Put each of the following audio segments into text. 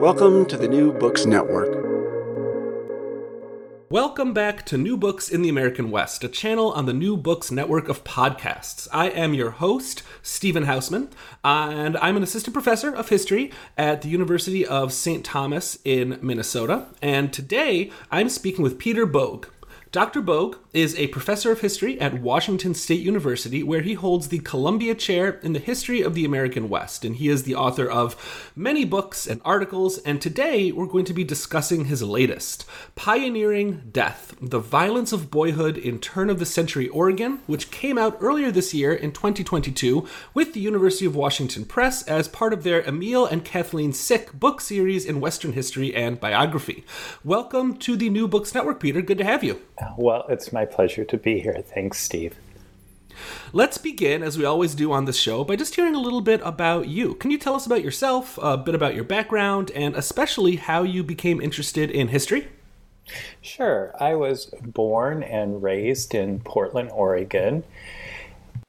Welcome to the New Books Network. Welcome back to New Books in the American West, a channel on the New Books network of podcasts. I am your host, Stephen Hausmann, and I'm an assistant professor of history at the University of St. Thomas in Minnesota. And today I'm speaking with Peter Boag. Dr. Boag is a professor of history at Washington State University, where he holds the Columbia Chair in the History of the American West. And he is the author of many books and articles. And today we're going to be discussing his latest Pioneering Death The Violence of Boyhood in Turn of the Century Oregon, which came out earlier this year in 2022 with the University of Washington Press as part of their Emil and Kathleen Sick book series in Western history and biography. Welcome to the New Books Network, Peter. Good to have you. Well, it's my pleasure to be here. Thanks, Steve. Let's begin, as we always do on this show, by just hearing a little bit about you. Can you tell us about yourself, a bit about your background, and especially how you became interested in history? Sure. I was born and raised in Portland, Oregon.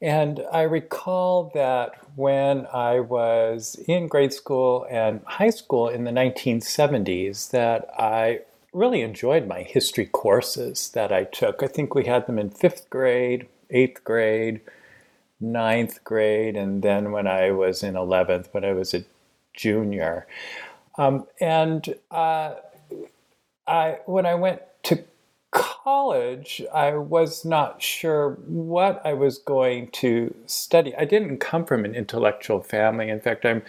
And I recall that when I was in grade school and high school in the 1970s that I really enjoyed my history courses that I took. I think we had them in fifth grade, eighth grade, ninth grade, and then when I was in 11th, when I was a junior. Um, and uh, I, when I went to college, I was not sure what I was going to study. I didn't come from an intellectual family. In fact, I'm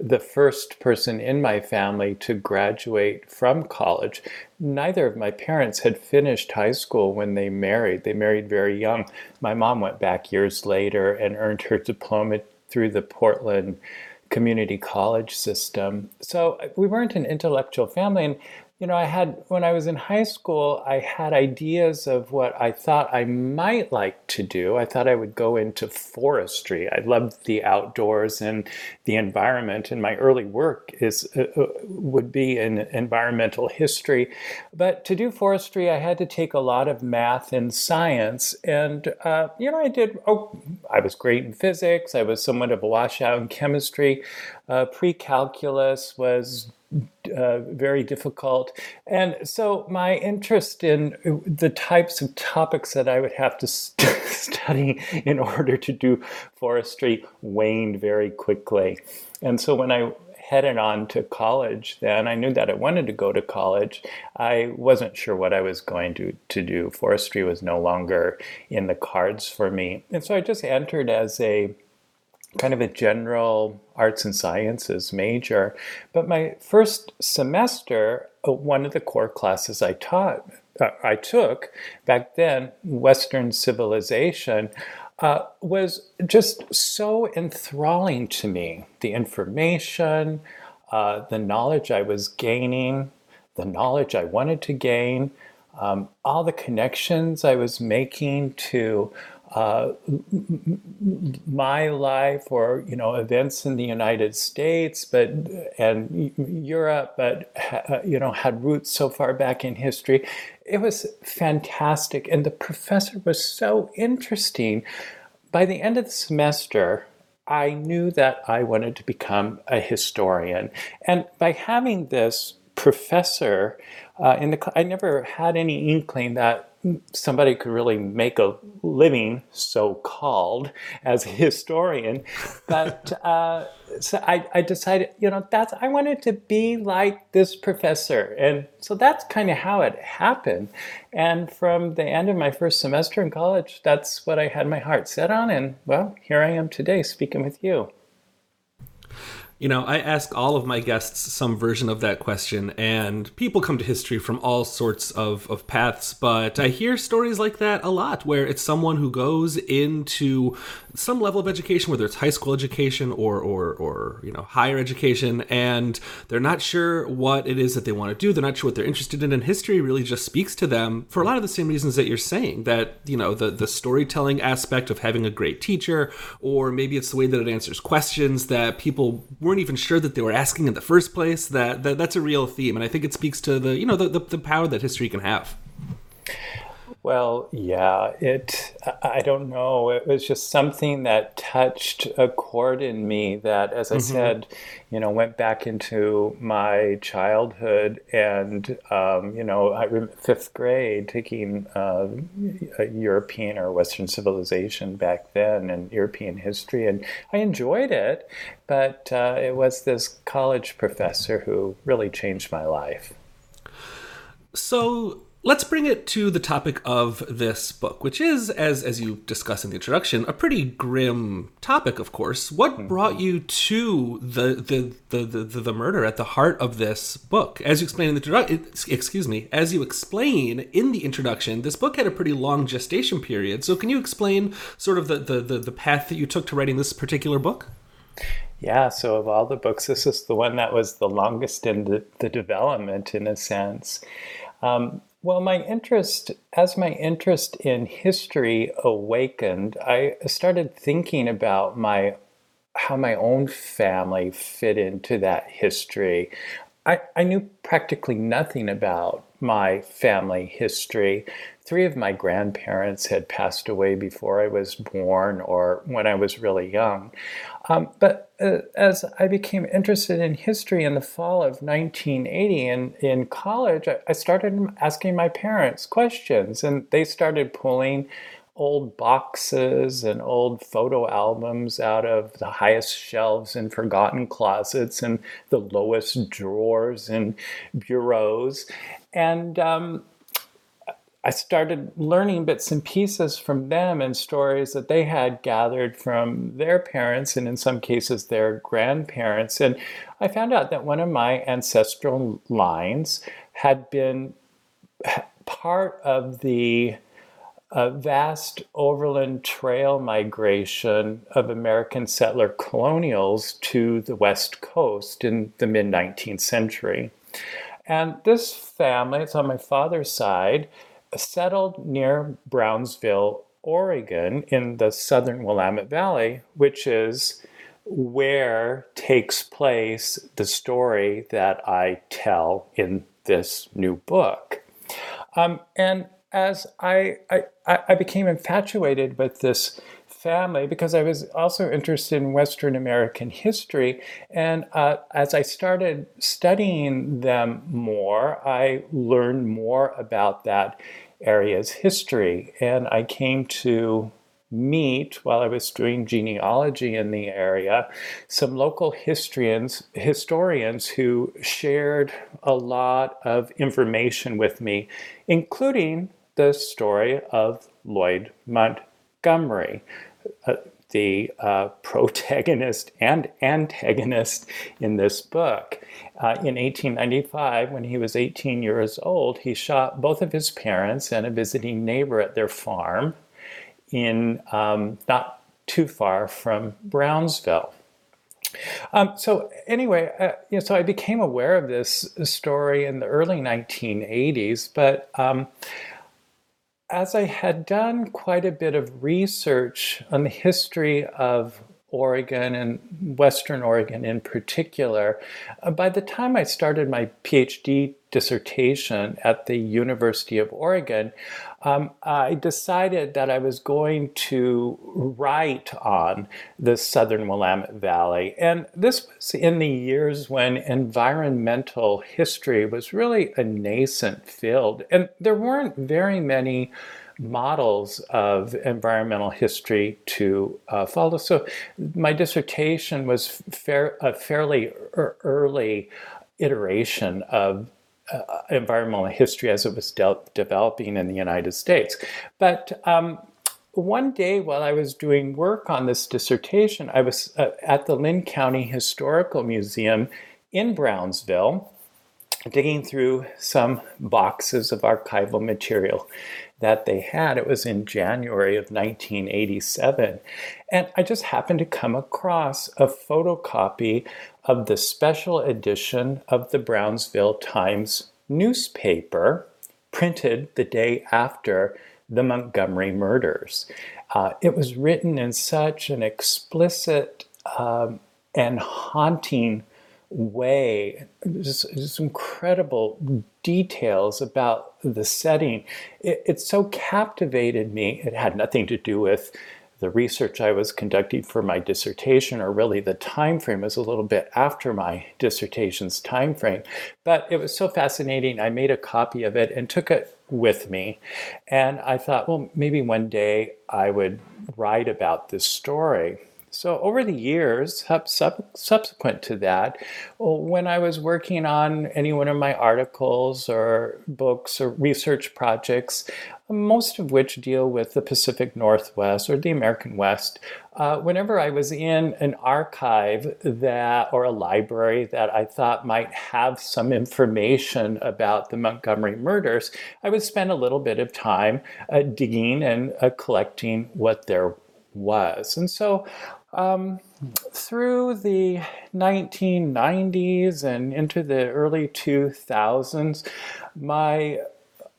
the first person in my family to graduate from college. Neither of my parents had finished high school when they married. They married very young. My mom went back years later and earned her diploma through the Portland community college system. So uh, we weren't an intellectual family. And you know, I had, when I was in high school, I had ideas of what I thought I might like to do. I thought I would go into forestry. I loved the outdoors and the environment, and my early work is uh, uh, would be in environmental history. But to do forestry, I had to take a lot of math and science. And, uh, you know, I did, oh, I was great in physics. I was somewhat of a washout in chemistry. Uh, Pre calculus was uh, very difficult. And so my interest in the types of topics that I would have to st- study in order to do forestry waned very quickly. And so when I headed on to college then i knew that i wanted to go to college i wasn't sure what i was going to, to do forestry was no longer in the cards for me and so i just entered as a kind of a general arts and sciences major. But my first semester, uh, one of the core classes I taught, uh, I took back then, Western civilization, uh, was just so enthralling to me. The information, uh, the knowledge I was gaining, the knowledge I wanted to gain, um, all the connections I was making to uh, my life or you know events in the United States, but and Europe, but uh, you know had roots so far back in history. It was fantastic, and the professor was so interesting. By the end of the semester, I knew that I wanted to become a historian, and by having this professor uh, in the, I never had any inkling that somebody could really make a living, so called, as a historian. But uh, so I, I, decided, you know, that's I wanted to be like this professor, and so that's kind of how it happened. And from the end of my first semester in college, that's what I had my heart set on, and well, here I am today speaking with you. You know, I ask all of my guests some version of that question, and people come to history from all sorts of, of paths, but I hear stories like that a lot where it's someone who goes into some level of education, whether it's high school education or, or, or you know, higher education, and they're not sure what it is that they want to do. They're not sure what they're interested in, and history really just speaks to them for a lot of the same reasons that you're saying. That, you know, the, the storytelling aspect of having a great teacher, or maybe it's the way that it answers questions that people weren't even sure that they were asking in the first place. That, that that's a real theme, and I think it speaks to the you know the, the, the power that history can have. Well, yeah, it, I don't know. It was just something that touched a chord in me that, as I mm-hmm. said, you know, went back into my childhood and, um, you know, I fifth grade taking uh, European or Western civilization back then and European history. And I enjoyed it, but uh, it was this college professor who really changed my life. So, Let's bring it to the topic of this book, which is, as as you discuss in the introduction, a pretty grim topic. Of course, what mm-hmm. brought you to the the, the the, the murder at the heart of this book? As you explain in the introduction, excuse me, as you explain in the introduction, this book had a pretty long gestation period. So, can you explain sort of the the the, the path that you took to writing this particular book? Yeah, so of all the books, this is the one that was the longest in the, the development, in a sense. Um, well, my interest, as my interest in history awakened, I started thinking about my how my own family fit into that history. I, I knew practically nothing about my family history. Three of my grandparents had passed away before I was born or when I was really young. Um, but uh, as I became interested in history in the fall of 1980 in, in college, I, I started asking my parents questions, and they started pulling old boxes and old photo albums out of the highest shelves and forgotten closets and the lowest drawers and bureaus. And um, I started learning bits and pieces from them and stories that they had gathered from their parents and in some cases their grandparents. And I found out that one of my ancestral lines had been part of the a vast overland trail migration of American settler colonials to the West Coast in the mid 19th century. And this family, it's on my father's side, settled near Brownsville, Oregon, in the southern Willamette Valley, which is where takes place the story that I tell in this new book. Um, and as I, I, I became infatuated with this family because I was also interested in Western American history. And uh, as I started studying them more, I learned more about that area's history. And I came to meet while I was doing genealogy in the area some local historians historians who shared a lot of information with me including the story of Lloyd Montgomery, the uh, protagonist and antagonist in this book. Uh, in 1895, when he was 18 years old, he shot both of his parents and a visiting neighbor at their farm in um, not too far from Brownsville. Um, so anyway, uh, you know, so I became aware of this story in the early 1980s, but um, as I had done quite a bit of research on the history of Oregon and Western Oregon in particular. Uh, by the time I started my PhD dissertation at the University of Oregon, um, I decided that I was going to write on the southern Willamette Valley. And this was in the years when environmental history was really a nascent field. And there weren't very many models of environmental history to uh, follow. So my dissertation was fair, a fairly early iteration of uh, environmental history as it was de- developing in the United States. But um, one day while I was doing work on this dissertation, I was uh, at the Linn County Historical Museum in Brownsville digging through some boxes of archival material that they had. It was in January of 1987. And I just happened to come across a photocopy of the special edition of the Brownsville Times newspaper, printed the day after the Montgomery murders. Uh, it was written in such an explicit um, and haunting way, just, incredible details about the setting. It, it so captivated me. It had nothing to do with the research I was conducting for my dissertation, or really the time frame was a little bit after my dissertation's time frame. But it was so fascinating. I made a copy of it and took it with me. And I thought, well, maybe one day I would write about this story. So, over the years, sub- subsequent to that, when I was working on any one of my articles or books or research projects, most of which deal with the Pacific Northwest or the American West, uh, whenever I was in an archive that or a library that I thought might have some information about the Montgomery murders, I would spend a little bit of time uh, digging and uh, collecting what there was. And so um, through the 1990s and into the early 2000s, my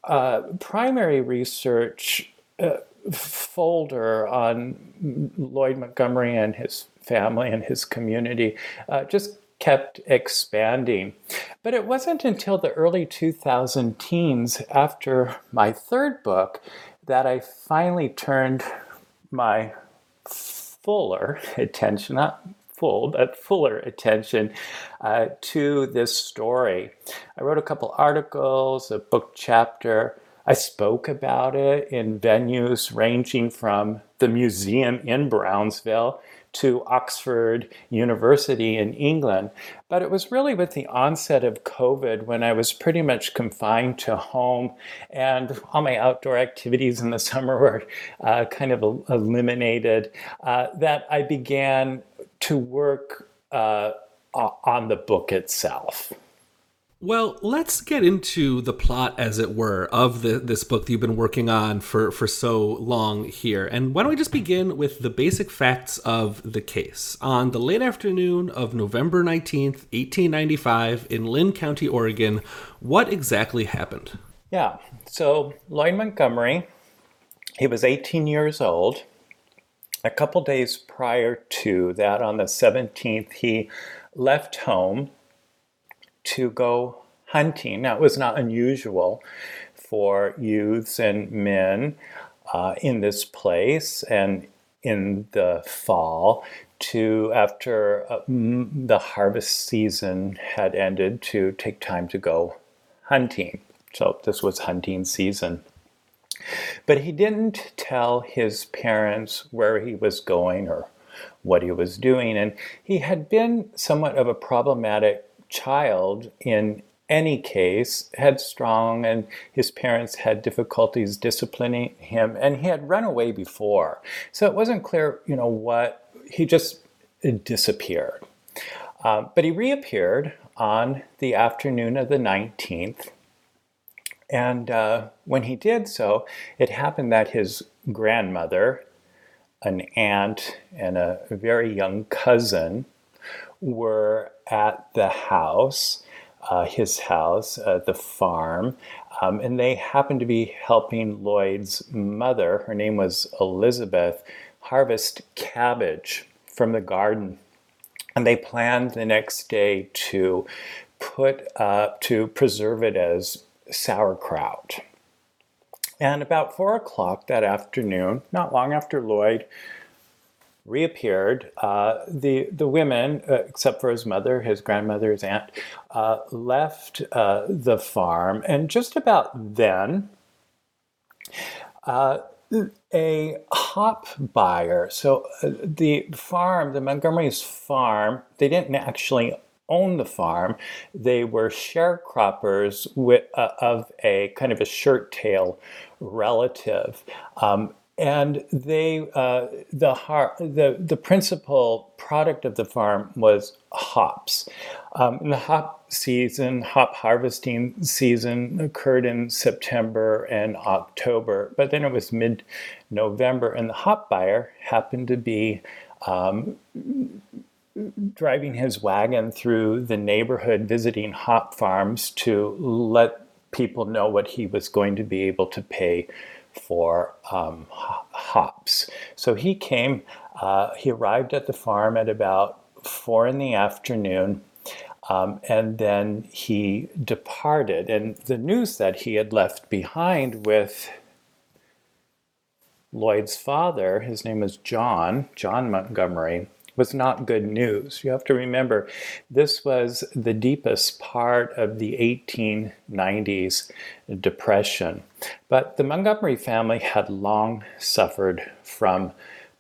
uh, primary research uh, folder on Lloyd Montgomery and his family and his community uh, just kept expanding. But it wasn't until the early 2000 teens, after my third book, that I finally turned my fuller attention, not full, but fuller attention uh, to this story. I wrote a couple articles, a book chapter. I spoke about it in venues ranging from the museum in Brownsville to Oxford University in England. But it was really with the onset of COVID when I was pretty much confined to home and all my outdoor activities in the summer were uh, kind of eliminated uh, that I began to work uh, on the book itself. Well, let's get into the plot, as it were, of the, this book that you've been working on for, for so long here. And why don't we just begin with the basic facts of the case? On the late afternoon of November 19th, 1895, in Linn County, Oregon, what exactly happened? Yeah, so Lloyd Montgomery, he was 18 years old. A couple days prior to that, on the 17th, he left home to go hunting. Now, it was not unusual for youths and men uh, in this place and in the fall to, after uh, the harvest season had ended, to take time to go hunting. So, this was hunting season. But he didn't tell his parents where he was going or what he was doing. And he had been somewhat of a problematic child in any case headstrong and his parents had difficulties disciplining him and he had run away before. So it wasn't clear you know what he just disappeared. Um, but he reappeared on the afternoon of the 19th and uh, when he did so it happened that his grandmother an aunt and a very young cousin were at the house. uh, his house, uh, the farm, um, and they happened to be helping Lloyd's mother, her name was Elizabeth, harvest cabbage from the garden. And they planned the next day to put uh, to preserve it as sauerkraut. And about four o'clock that afternoon, not long after Lloyd reappeared, uh, the the women, uh, except for his mother, his grandmother, his aunt, uh, left uh, the farm, and just about then. Uh, a hop buyer. So uh, the farm, the Montgomery's farm, they didn't actually own the farm. They were sharecroppers with, uh, of a kind of a shirt tail relative. Um, and they uh, the, har- the the principal product of the farm was hops. Um, the hop season, hop harvesting season, occurred in September and October, but then it was mid November, and the hop buyer happened to be. Um, driving his wagon through the neighborhood visiting hop farms to let people know what he was going to be able to pay for um, hops. So he came, uh, he arrived at the farm at about four in the afternoon. Um, and then he departed. And the news that he had left behind with Lloyd's father, his name was John, John Montgomery, was not good news. You have to remember, this was the deepest part of the 1890s depression. But the Montgomery family had long suffered from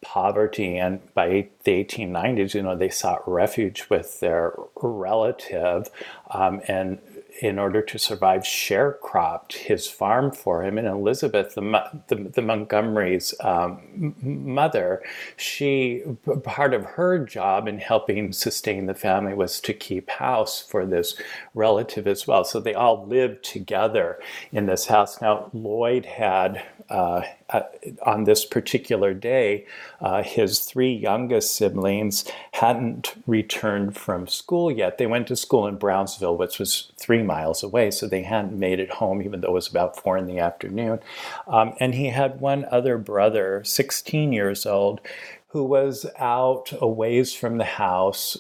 poverty, and by the 1890s, you know, they sought refuge with their relative, um, and in order to survive, sharecropped his farm for him. And Elizabeth, the, the, the Montgomery's um, mother, she part of her job in helping sustain the family was to keep house for this relative as well. So they all lived together in this house. Now Lloyd had uh, uh, on this particular day, uh, his three youngest siblings hadn't returned from school yet. They went to school in Brownsville, which was three miles away, so they hadn't made it home, even though it was about four in the afternoon. Um, and he had one other brother, 16 years old, who was out a ways from the house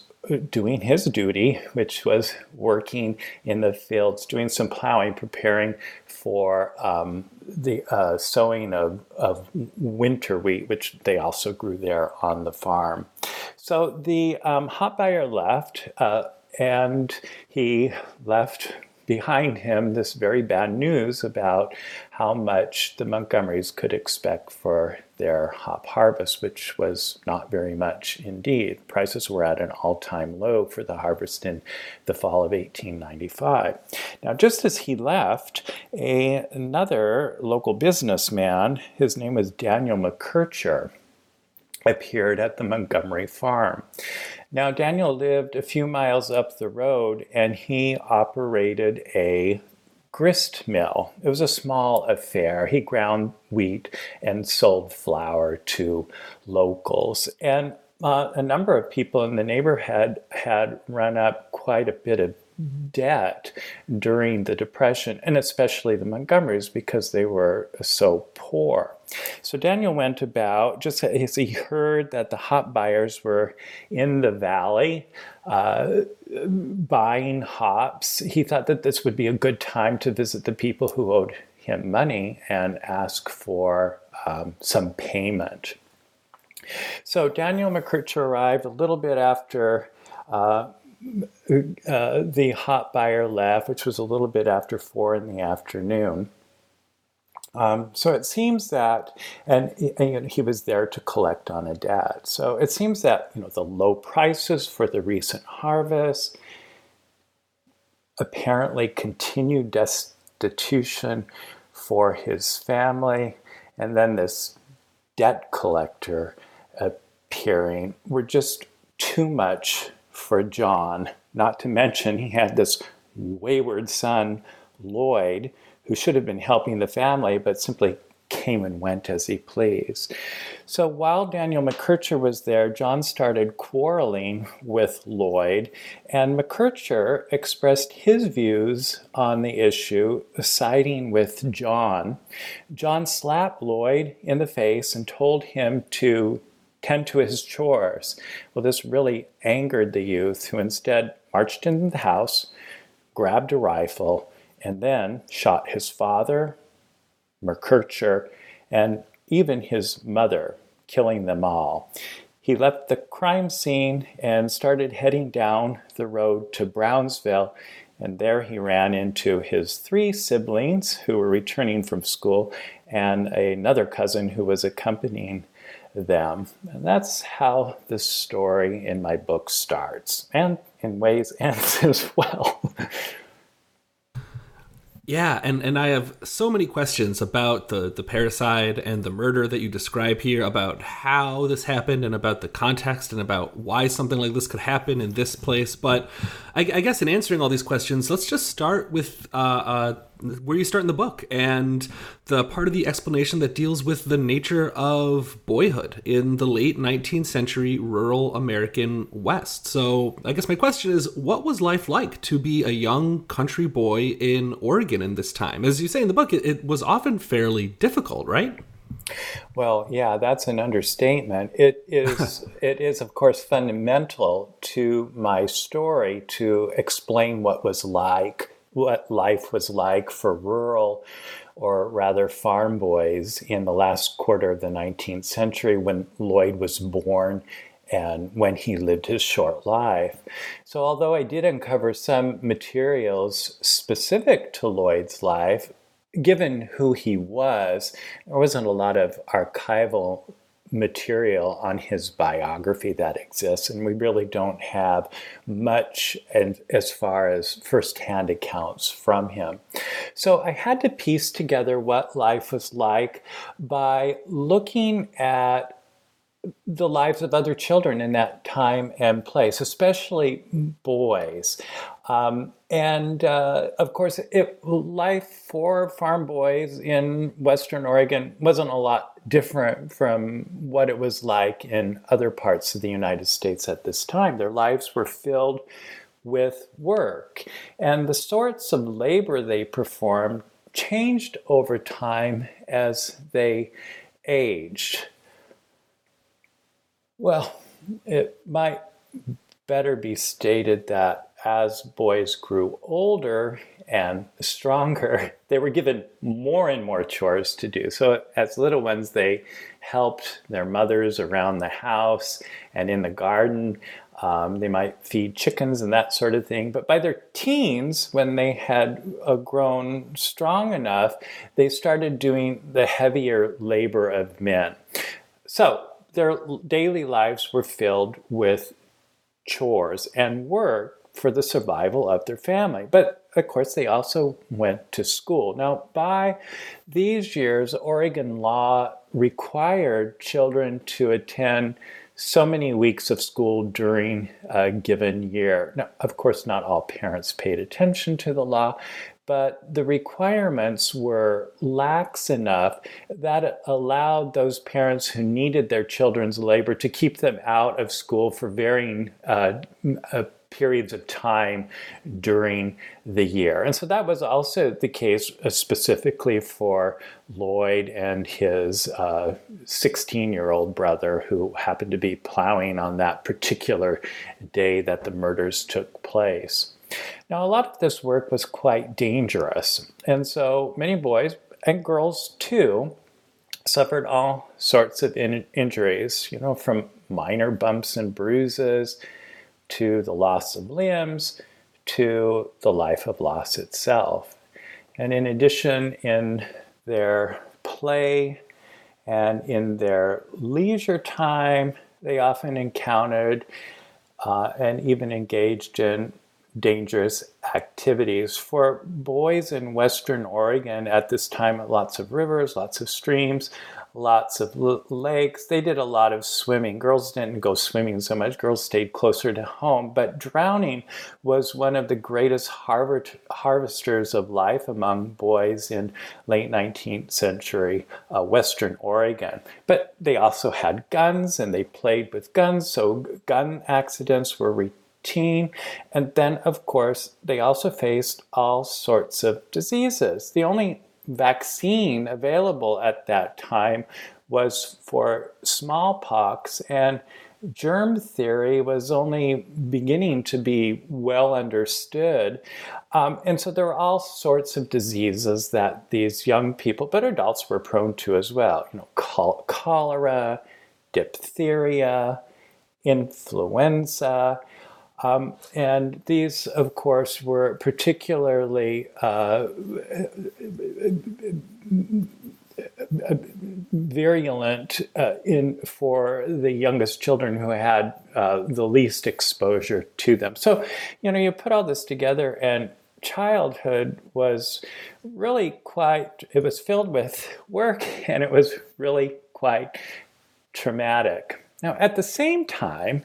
doing his duty, which was working in the fields, doing some plowing, preparing for um, the uh, sowing of, of winter wheat, which they also grew there on the farm. So the um, hop buyer left, uh, and he left behind him this very bad news about how much the Montgomerys could expect for their hop harvest, which was not very much indeed. Prices were at an all time low for the harvest in the fall of 1895. Now, just as he left, a, another local businessman, his name was Daniel McKercher, appeared at the Montgomery farm. Now, Daniel lived a few miles up the road and he operated a grist mill. It was a small affair. He ground wheat and sold flour to locals. And uh, a number of people in the neighborhood had run up quite a bit of debt during the Depression, and especially the Montgomerys because they were so poor. So Daniel went about, just as he heard that the hop buyers were in the valley uh, buying hops, he thought that this would be a good time to visit the people who owed him money and ask for um, some payment. So Daniel McKercher arrived a little bit after uh, uh, the hop buyer left, which was a little bit after four in the afternoon. Um, so it seems that, and, and, he was there to collect on a debt. So it seems that you know the low prices for the recent harvest, apparently continued destitution for his family, and then this debt collector appearing were just too much for John. Not to mention, he had this wayward son, Lloyd, who should have been helping the family, but simply came and went as he pleased. So while Daniel McKercher was there, John started quarreling with Lloyd, and McKercher expressed his views on the issue, siding with John. John slapped Lloyd in the face and told him to tend to his chores. Well, this really angered the youth, who instead marched into the house, grabbed a rifle, and then shot his father, McKercher, and even his mother, killing them all. He left the crime scene and started heading down the road to Brownsville, and there he ran into his three siblings who were returning from school and another cousin who was accompanying them. And that's how the story in my book starts, and in ways ends as well. Yeah, and, and I have so many questions about the, the parricide and the murder that you describe here, about how this happened and about the context and about why something like this could happen in this place. But I, I guess in answering all these questions, let's just start with uh, uh, where you start in the book and the part of the explanation that deals with the nature of boyhood in the late 19th century rural American West. So, I guess my question is what was life like to be a young country boy in Oregon in this time? As you say in the book, it, it was often fairly difficult, right? Well, yeah, that's an understatement. It is, it is, of course, fundamental to my story to explain what was like what life was like for rural or rather farm boys in the last quarter of the 19th century when Lloyd was born and when he lived his short life. So, although I did uncover some materials specific to Lloyd's life, given who he was, there wasn't a lot of archival material on his biography that exists, and we really don't have much and as far as firsthand accounts from him. So I had to piece together what life was like by looking at the lives of other children in that time and place, especially boys. Um, and uh, of course, it, life for farm boys in Western Oregon wasn't a lot different from what it was like in other parts of the United States at this time. Their lives were filled with work, and the sorts of labor they performed changed over time as they aged. Well, it might better be stated that as boys grew older and stronger, they were given more and more chores to do. So, as little ones, they helped their mothers around the house and in the garden. Um, they might feed chickens and that sort of thing. But by their teens, when they had uh, grown strong enough, they started doing the heavier labor of men. So, their daily lives were filled with chores and work for the survival of their family. But of course, they also went to school. Now, by these years, Oregon law required children to attend so many weeks of school during a given year. Now, of course, not all parents paid attention to the law, but the requirements were lax enough that allowed those parents who needed their children's labor to keep them out of school for varying uh, uh, periods of time during the year. And so that was also the case uh, specifically for Lloyd and his 16 uh, year old brother, who happened to be plowing on that particular day that the murders took place. Now, a lot of this work was quite dangerous, and so many boys and girls too suffered all sorts of in- injuries, you know, from minor bumps and bruises to the loss of limbs to the life of loss itself. And in addition, in their play and in their leisure time, they often encountered uh, and even engaged in dangerous activities. For boys in Western Oregon at this time, lots of rivers, lots of streams, lots of l- lakes. They did a lot of swimming. Girls didn't go swimming so much, girls stayed closer to home. But drowning was one of the greatest harvest- harvesters of life among boys in late 19th century uh, Western Oregon. But they also had guns and they played with guns, so gun accidents were routine. And then, of course, they also faced all sorts of diseases. The only vaccine available at that time was for smallpox, and germ theory was only beginning to be well understood. Um, and so there were all sorts of diseases that these young people, but adults, were prone to as well. You know, chol- cholera, diphtheria, influenza. Um, and these, of course, were particularly uh, virulent uh, in for the youngest children who had uh, the least exposure to them. So, you know, you put all this together, and childhood was really quite. It was filled with work, and it was really quite traumatic. Now, at the same time.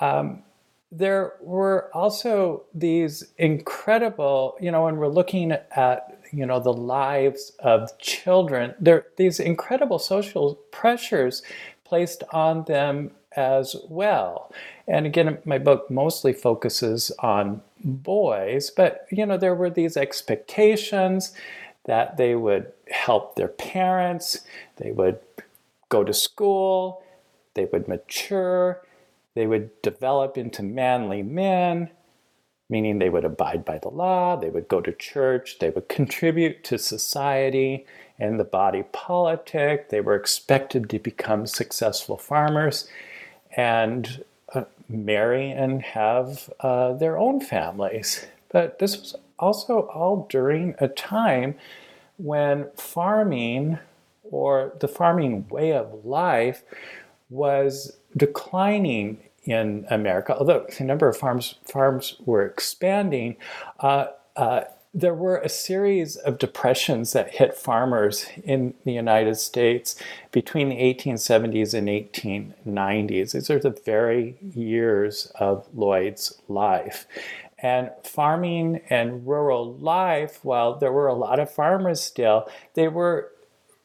Um, there were also these incredible, you know, when we're looking at, you know, the lives of children, there these incredible social pressures placed on them as well. And again, my book mostly focuses on boys, but you know, there were these expectations that they would help their parents, they would go to school, they would mature, they would develop into manly men, meaning they would abide by the law, they would go to church, they would contribute to society and the body politic, they were expected to become successful farmers and uh, marry and have uh, their own families. But this was also all during a time when farming or the farming way of life was declining in America, although the number of farms farms were expanding. Uh, uh, there were a series of depressions that hit farmers in the United States between the 1870s and 1890s. These are the very years of Lloyd's life. And farming and rural life, while there were a lot of farmers still, they were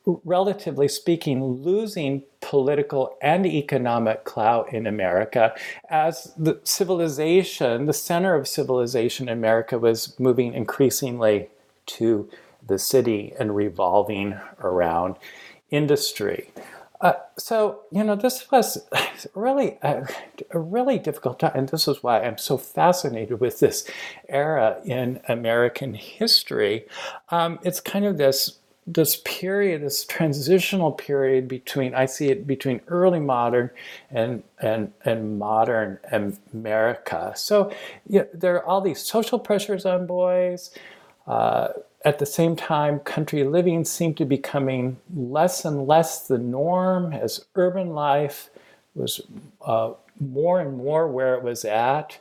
relatively speaking, losing political and economic clout in America as the civilization, the center of civilization in America, was moving increasingly to the city and revolving around industry. Uh, so you know this was really a, a, really difficult time, and this is why I'm so fascinated with this era in American history. Um, it's kind of this this period, this transitional period between, I see it between early modern and, and, and modern America. So there are all these social pressures on boys. Uh, at the same time, country living seemed to be becoming less and less the norm as urban life was uh, more and more where it was at.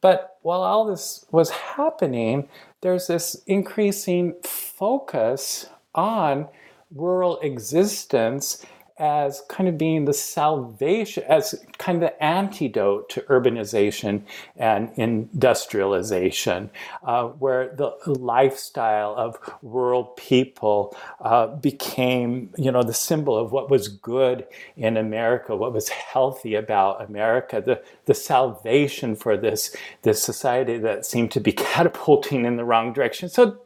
But while all this was happening, there's this increasing focus on rural existence as kind of being the salvation, as kind of the antidote to urbanization and industrialization, uh, where the lifestyle of rural people uh, became, you know, the symbol of what was good in America, what was healthy about America, the, the salvation for this, this society that seemed to be catapulting in the wrong direction. So,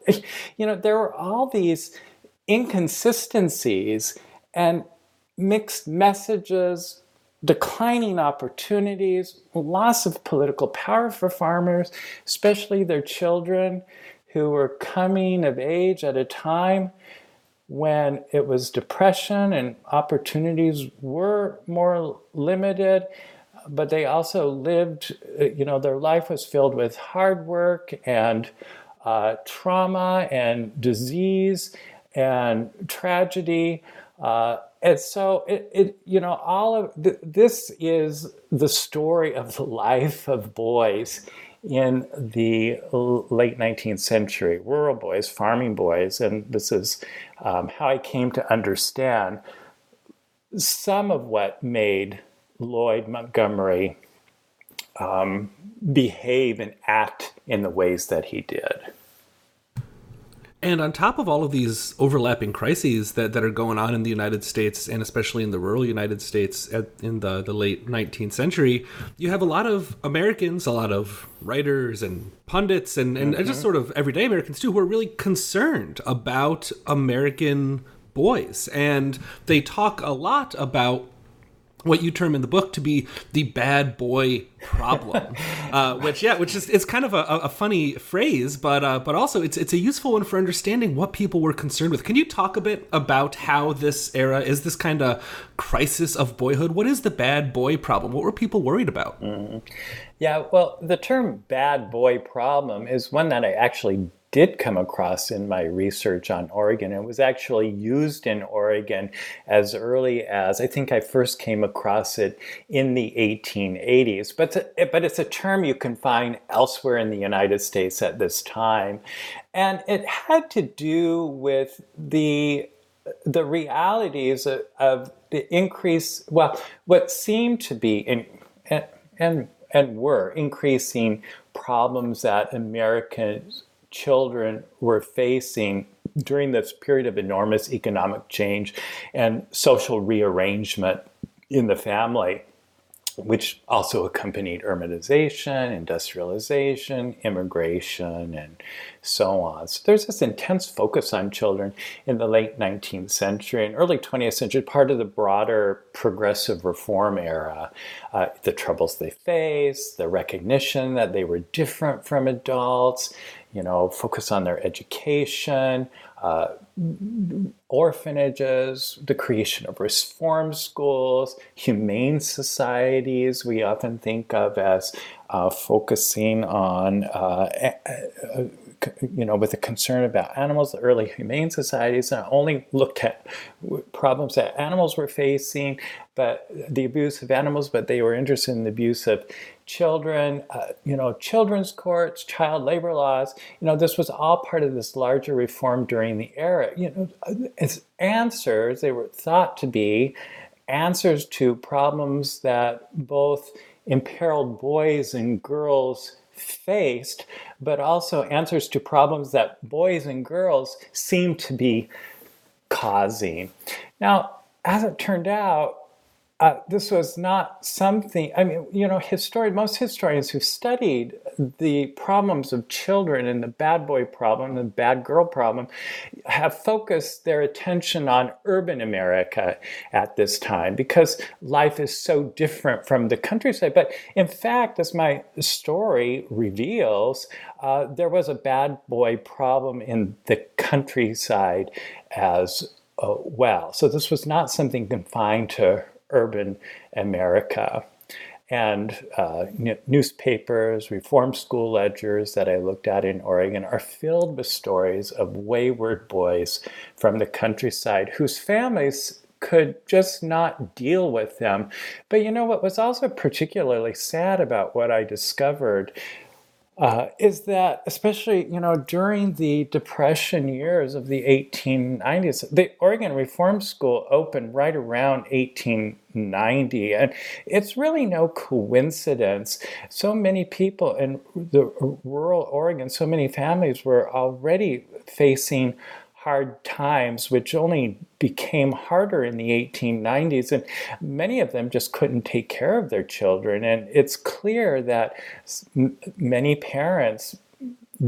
you know, there were all these inconsistencies and mixed messages, declining opportunities, loss of political power for farmers, especially their children who were coming of age at a time when it was depression and opportunities were more limited but they also lived you know their life was filled with hard work and uh, trauma and disease and tragedy. Uh, and so it, it, you know, all of th- this is the story of the life of boys in the late 19th century, rural boys, farming boys, and this is um, how I came to understand some of what made Lloyd Montgomery um, behave and act in the ways that he did. And on top of all of these overlapping crises that, that are going on in the United States, and especially in the rural United States at, in the, the late 19th century, you have a lot of Americans, a lot of writers and pundits, and, and mm-hmm. just sort of everyday Americans too, who are really concerned about American boys. And they talk a lot about what you term in the book to be the bad boy problem, uh, which yeah, which is it's kind of a, a funny phrase, but uh, but also it's it's a useful one for understanding what people were concerned with. Can you talk a bit about how this era is this kind of crisis of boyhood? What is the bad boy problem? What were people worried about? Mm-hmm. Yeah, well, the term bad boy problem is one that I actually did come across in my research on Oregon. It was actually used in Oregon as early as I think I first came across it in the 1880s. But, but it's a term you can find elsewhere in the United States at this time. And it had to do with the the realities of, of the increase, well, what seemed to be in, and, and and were increasing problems that Americans children were facing during this period of enormous economic change and social rearrangement in the family which also accompanied urbanization, industrialization, immigration, and so on. So there's this intense focus on children in the late 19th century and early 20th century, part of the broader progressive reform era. Uh, the troubles they faced, the recognition that they were different from adults, you know, focus on their education, uh, orphanages, the creation of reform schools, humane societies, we often think of as uh, focusing on uh, you know, with a concern about animals, the early humane societies not only looked at problems that animals were facing, but the abuse of animals, but they were interested in the abuse of children, uh, you know, children's courts, child labor laws. You know, this was all part of this larger reform during the era. You know, as answers, they were thought to be answers to problems that both imperiled boys and girls faced, but also answers to problems that boys and girls seem to be causing. Now, as it turned out, uh, this was not something, I mean, you know, historian, most historians who studied the problems of children and the bad boy problem, the bad girl problem, have focused their attention on urban America at this time because life is so different from the countryside. But in fact, as my story reveals, uh, there was a bad boy problem in the countryside as uh, well. So this was not something confined to urban America. And uh, newspapers, reform school ledgers that I looked at in Oregon are filled with stories of wayward boys from the countryside whose families could just not deal with them. But you know what was also particularly sad about what I discovered uh, is that especially you know during the depression years of the 1890s the oregon reform school opened right around 1890 and it's really no coincidence. So many people in the rural oregon so many families were already facing hard times, which only became harder in the 1890s. And many of them just couldn't take care of their children. And it's clear that many parents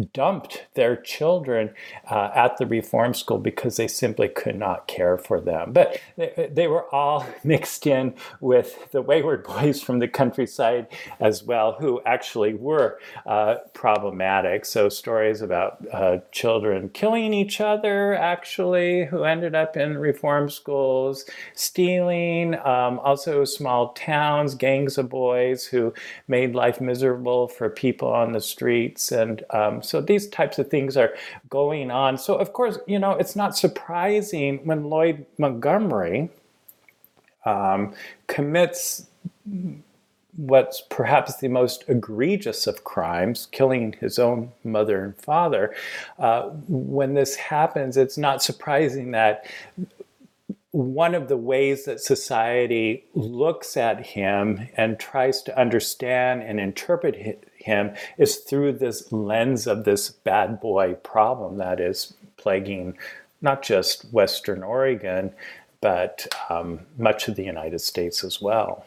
dumped their children uh, at the reform school because they simply could not care for them. But they, they, were all mixed in with the wayward boys from the countryside as well, who actually were uh, problematic. So, stories about uh, children killing each other, actually, who ended up in reform schools, stealing, um, also small towns, gangs of boys who made life miserable for people on the streets. And um, so these types of things are going on. So, of course, you know, it's not surprising when Lloyd Montgomery um, commits what's perhaps the most egregious of crimes, killing his own mother and father, uh, when this happens, it's not surprising that one of the ways that society looks at him and tries to understand and interpret him is through this lens of this bad boy problem that is plaguing not just Western Oregon, but um, much of the United States as well.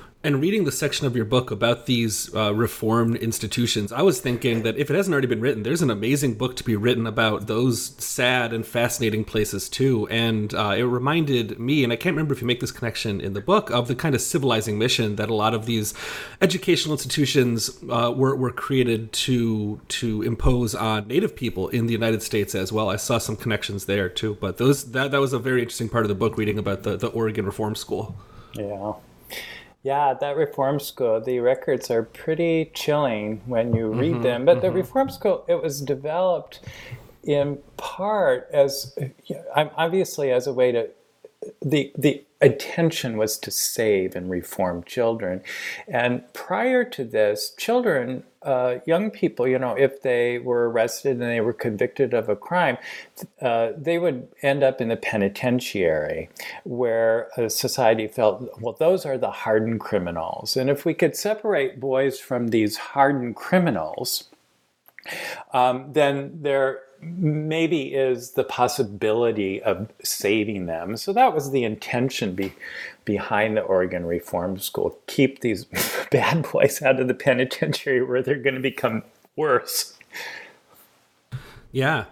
And reading the section of your book about these uh, reformed institutions, I was thinking that if it hasn't already been written, there's an amazing book to be written about those sad and fascinating places too. And uh, it reminded me, and I can't remember if you make this connection in the book, of the kind of civilizing mission that a lot of these educational institutions uh, were, were created to to impose on Native people in the United States as well. I saw some connections there too. But those that that was a very interesting part of the book, reading about the the Oregon Reform School. Yeah. Yeah, that reform school, the records are pretty chilling when you read mm-hmm, them. But mm-hmm. the reform school, it was developed in part as obviously as a way to the the intention was to save and reform children. And prior to this, children, uh, young people, you know, if they were arrested and they were convicted of a crime, uh, they would end up in the penitentiary where society felt, well, those are the hardened criminals. And if we could separate boys from these hardened criminals, um, then they're maybe is the possibility of saving them. So that was the intention be, behind the Oregon Reform School. Keep these bad boys out of the penitentiary where they're going to become worse. Yeah.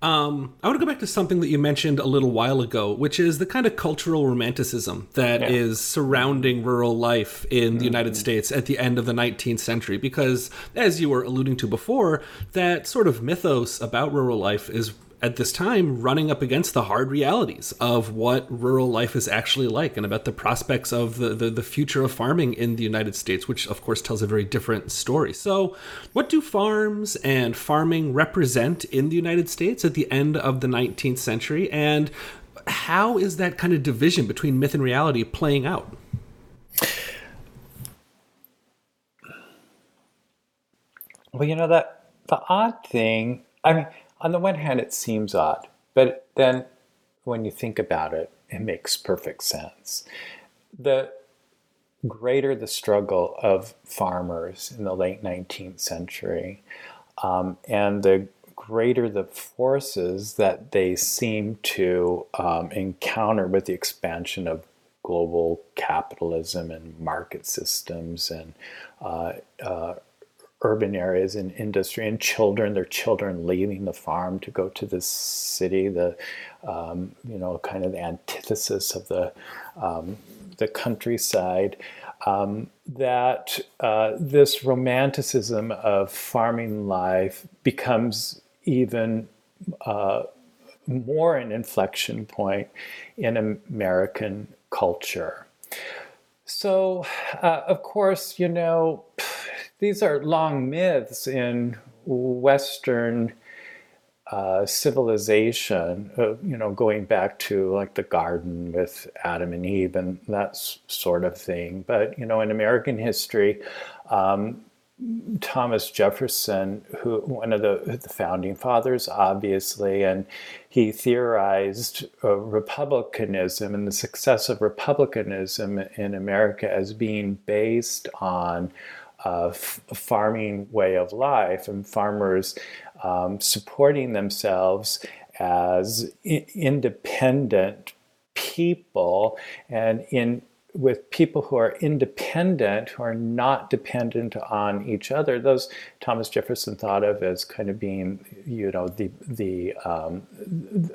Um, I want to go back to something that you mentioned a little while ago, which is the kind of cultural romanticism that yeah. is surrounding rural life in mm-hmm. the United States at the end of the 19th century. Because, as you were alluding to before, that sort of mythos about rural life is at this time running up against the hard realities of what rural life is actually like and about the prospects of the, the, the, future of farming in the United States, which of course tells a very different story. So, what do farms and farming represent in the United States at the end of the 19th century? And how is that kind of division between myth and reality playing out? Well, you know, that the odd thing, I mean, on the one hand, it seems odd, but then when you think about it, it makes perfect sense. The greater the struggle of farmers in the late 19th century, um, and the greater the forces that they seem to um, encounter with the expansion of global capitalism and market systems and uh, uh, urban areas and industry and children their children leaving the farm to go to the city the um, you know kind of the antithesis of the um, the countryside um, that uh, this romanticism of farming life becomes even uh, more an inflection point in American culture. So, uh, of course, you know, these are long myths in Western uh, civilization, uh, you know, going back to like the garden with Adam and Eve and that sort of thing. But, you know, in American history, um, Thomas Jefferson, who one of the, the founding fathers, obviously, and he theorized uh, republicanism and the success of republicanism in America as being based on a farming way of life and farmers um, supporting themselves as I- independent people and in with people who are independent, who are not dependent on each other, those Thomas Jefferson thought of as kind of being, you know, the the um,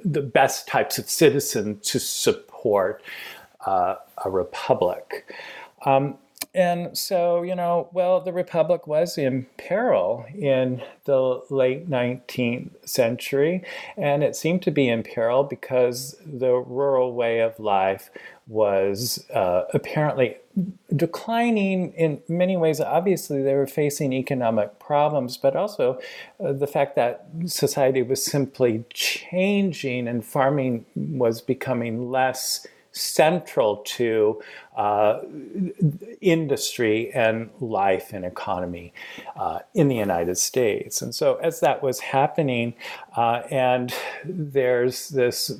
the best types of citizen to support uh, a republic. Um, and so, you know, well, the Republic was in peril in the late 19th century, and it seemed to be in peril because the rural way of life was uh, apparently declining in many ways. Obviously, they were facing economic problems, but also uh, the fact that society was simply changing and farming was becoming less central to uh, industry and life and economy uh, in the United States. And so, as that was happening, uh, and there's this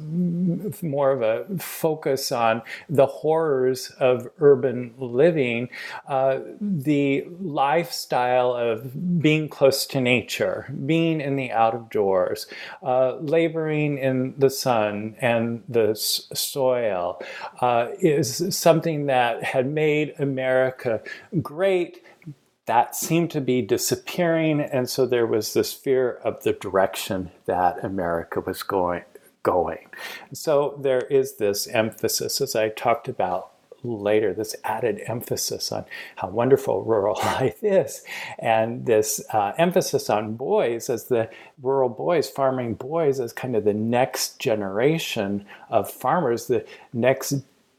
more of a focus on the horrors of urban living, uh, the lifestyle of being close to nature, being in the out of doors, uh, laboring in the sun and the s- soil uh, is something that had made America great that seemed to be disappearing. And so there was this fear of the direction that America was going. going. So there is this emphasis, as I talked about later, this added emphasis on how wonderful rural life is, and this uh, emphasis on boys as the rural boys, farming boys, as kind of the next generation of farmers, the next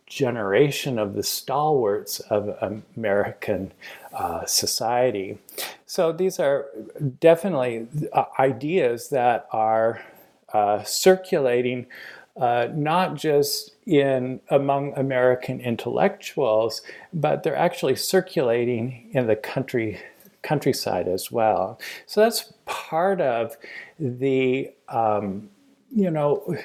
generation of the stalwarts of American uh, society. So these are definitely uh, ideas that are uh, circulating uh, not just in among American intellectuals, but they're actually circulating in the country countryside as well. So that's part of the um, you know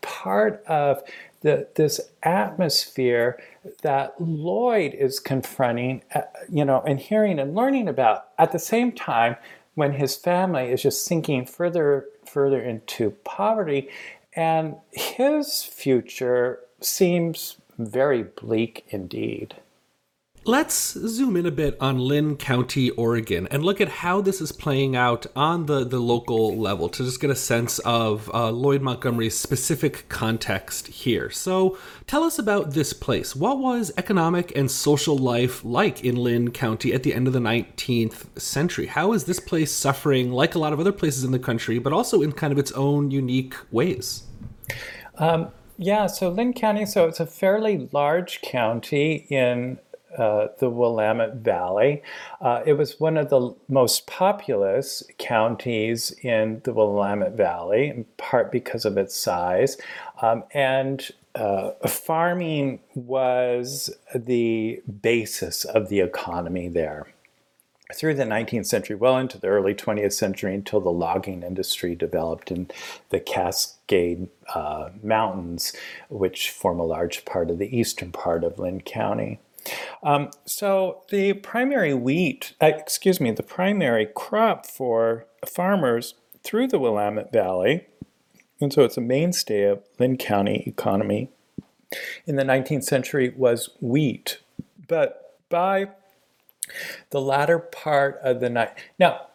part of the, this atmosphere that Lloyd is confronting, uh, you know, and hearing and learning about at the same time when his family is just sinking further, further into poverty, and his future seems very bleak indeed. Let's zoom in a bit on Linn County, Oregon, and look at how this is playing out on the, the local level to just get a sense of uh, Lloyd Montgomery's specific context here. So, tell us about this place. What was economic and social life like in Linn County at the end of the 19th century? How is this place suffering, like a lot of other places in the country, but also in kind of its own unique ways? Um, yeah, so Linn County, so it's a fairly large county in uh, the Willamette Valley. Uh, it was one of the most populous counties in the Willamette Valley, in part because of its size. Um, and uh, farming was the basis of the economy there. Through the 19th century, well into the early 20th century, until the logging industry developed in the Cascade uh, Mountains, which form a large part of the eastern part of Linn County. Um, so the primary wheat, uh, excuse me, the primary crop for farmers through the Willamette Valley, and so it's a mainstay of Linn County economy in the 19th century was wheat. But by the latter part of the night, now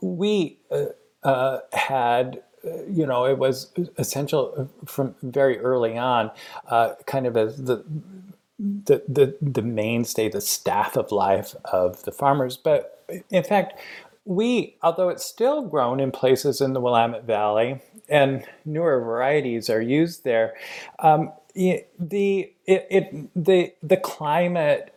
wheat uh, uh, had uh, you know, it was essential from very early on, uh, kind of as the the, the, the mainstay, the staff of life of the farmers. But in fact, we, although it's still grown in places in the Willamette Valley and newer varieties are used there, um, the, it, it, the, the climate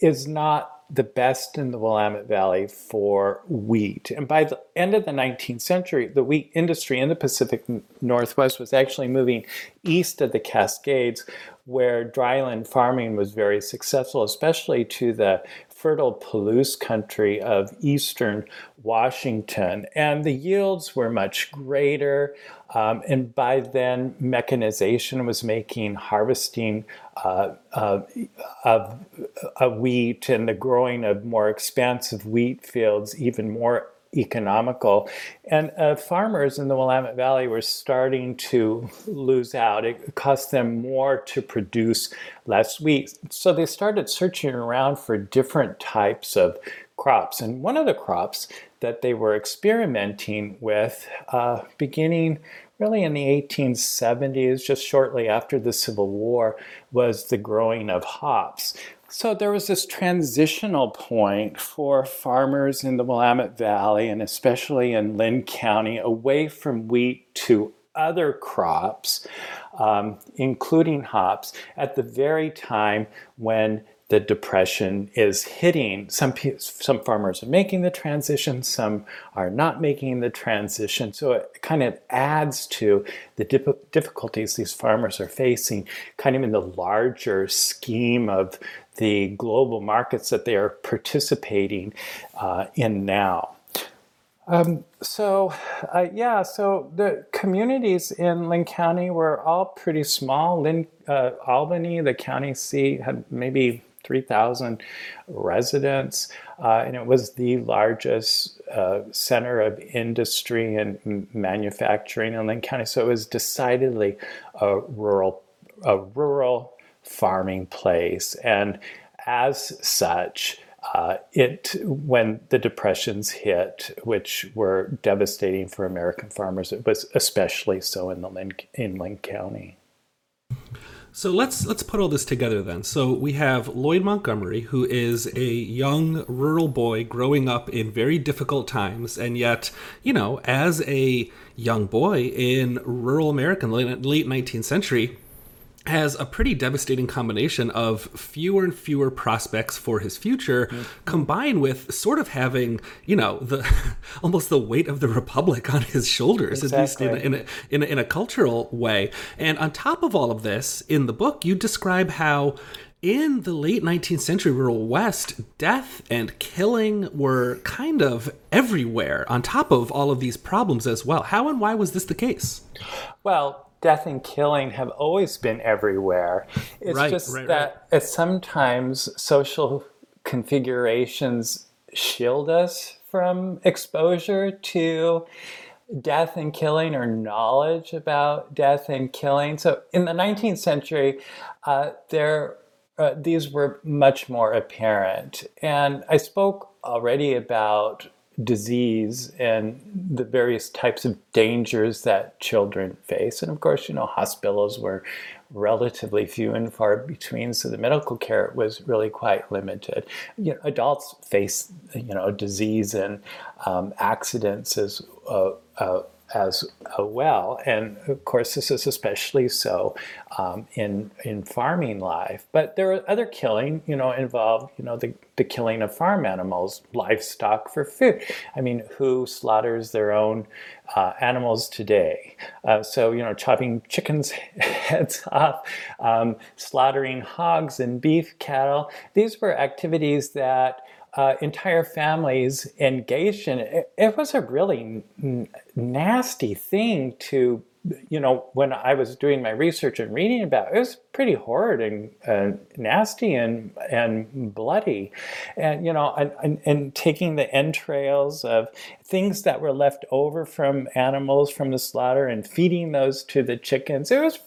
is not the best in the Willamette Valley for wheat. And by the end of the 19th century, the wheat industry in the Pacific Northwest was actually moving east of the Cascades, where dryland farming was very successful, especially to the fertile Palouse country of eastern Washington, and the yields were much greater. Um, and by then, mechanization was making harvesting uh, uh, of, of wheat and the growing of more expansive wheat fields even more economical. And uh, farmers in the Willamette Valley were starting to lose out. It cost them more to produce less wheat. So they started searching around for different types of crops. And one of the crops that they were experimenting with, uh, beginning really in the 1870s, just shortly after the Civil War, was the growing of hops. So there was this transitional point for farmers in the Willamette Valley and especially in Linn County away from wheat to other crops, um, including hops, at the very time when the depression is hitting. Some some farmers are making the transition, some are not making the transition. So it kind of adds to the dip- difficulties these farmers are facing, kind of in the larger scheme of the global markets that they are participating uh, in now. Um, so, uh, yeah, so the communities in Linn County were all pretty small. Linn, uh, Albany, the county seat, had maybe 3,000 residents, uh, and it was the largest uh, center of industry and manufacturing in Linn County. So it was decidedly a rural, a rural farming place, and as such. Uh, it when the depressions hit, which were devastating for American farmers, it was especially so in the in Linn County. So let's let's put all this together then. So we have Lloyd Montgomery, who is a young rural boy growing up in very difficult times, and yet, you know, as a young boy in rural America, in late 19th century, has a pretty devastating combination of fewer and fewer prospects for his future mm-hmm. combined with sort of having you know the almost the weight of the republic on his shoulders exactly. at least in a, in, a, in, a, in a cultural way and on top of all of this in the book you describe how in the late 19th century rural west death and killing were kind of everywhere on top of all of these problems as well how and why was this the case well death and killing have always been everywhere. It's right, just right, that right. sometimes social configurations shield us from exposure to death and killing or knowledge about death and killing. So in the 19th century, uh, there uh, these were much more apparent. And I spoke already about disease and the various types of dangers that children face. And of course, you know, hospitals were relatively few and far between, so the medical care was really quite limited. You know, adults face, you know, disease and um, accidents as uh, uh, as uh, well. And of course, this is especially so um, in in farming life. But there are other killing, you know, involved, you know, the, the killing of farm animals, livestock for food. I mean, who slaughters their own uh, animals today? Uh, so, you know, chopping chickens' heads off, um, slaughtering hogs and beef cattle. These were activities that uh, entire families engaged in it. It, was a really n- nasty thing to, you know, when I was doing my research and reading about it, it was pretty horrid and uh, nasty and and bloody, and you know, and, and, and taking the entrails of things that were left over from animals from the slaughter and feeding those to the chickens. It was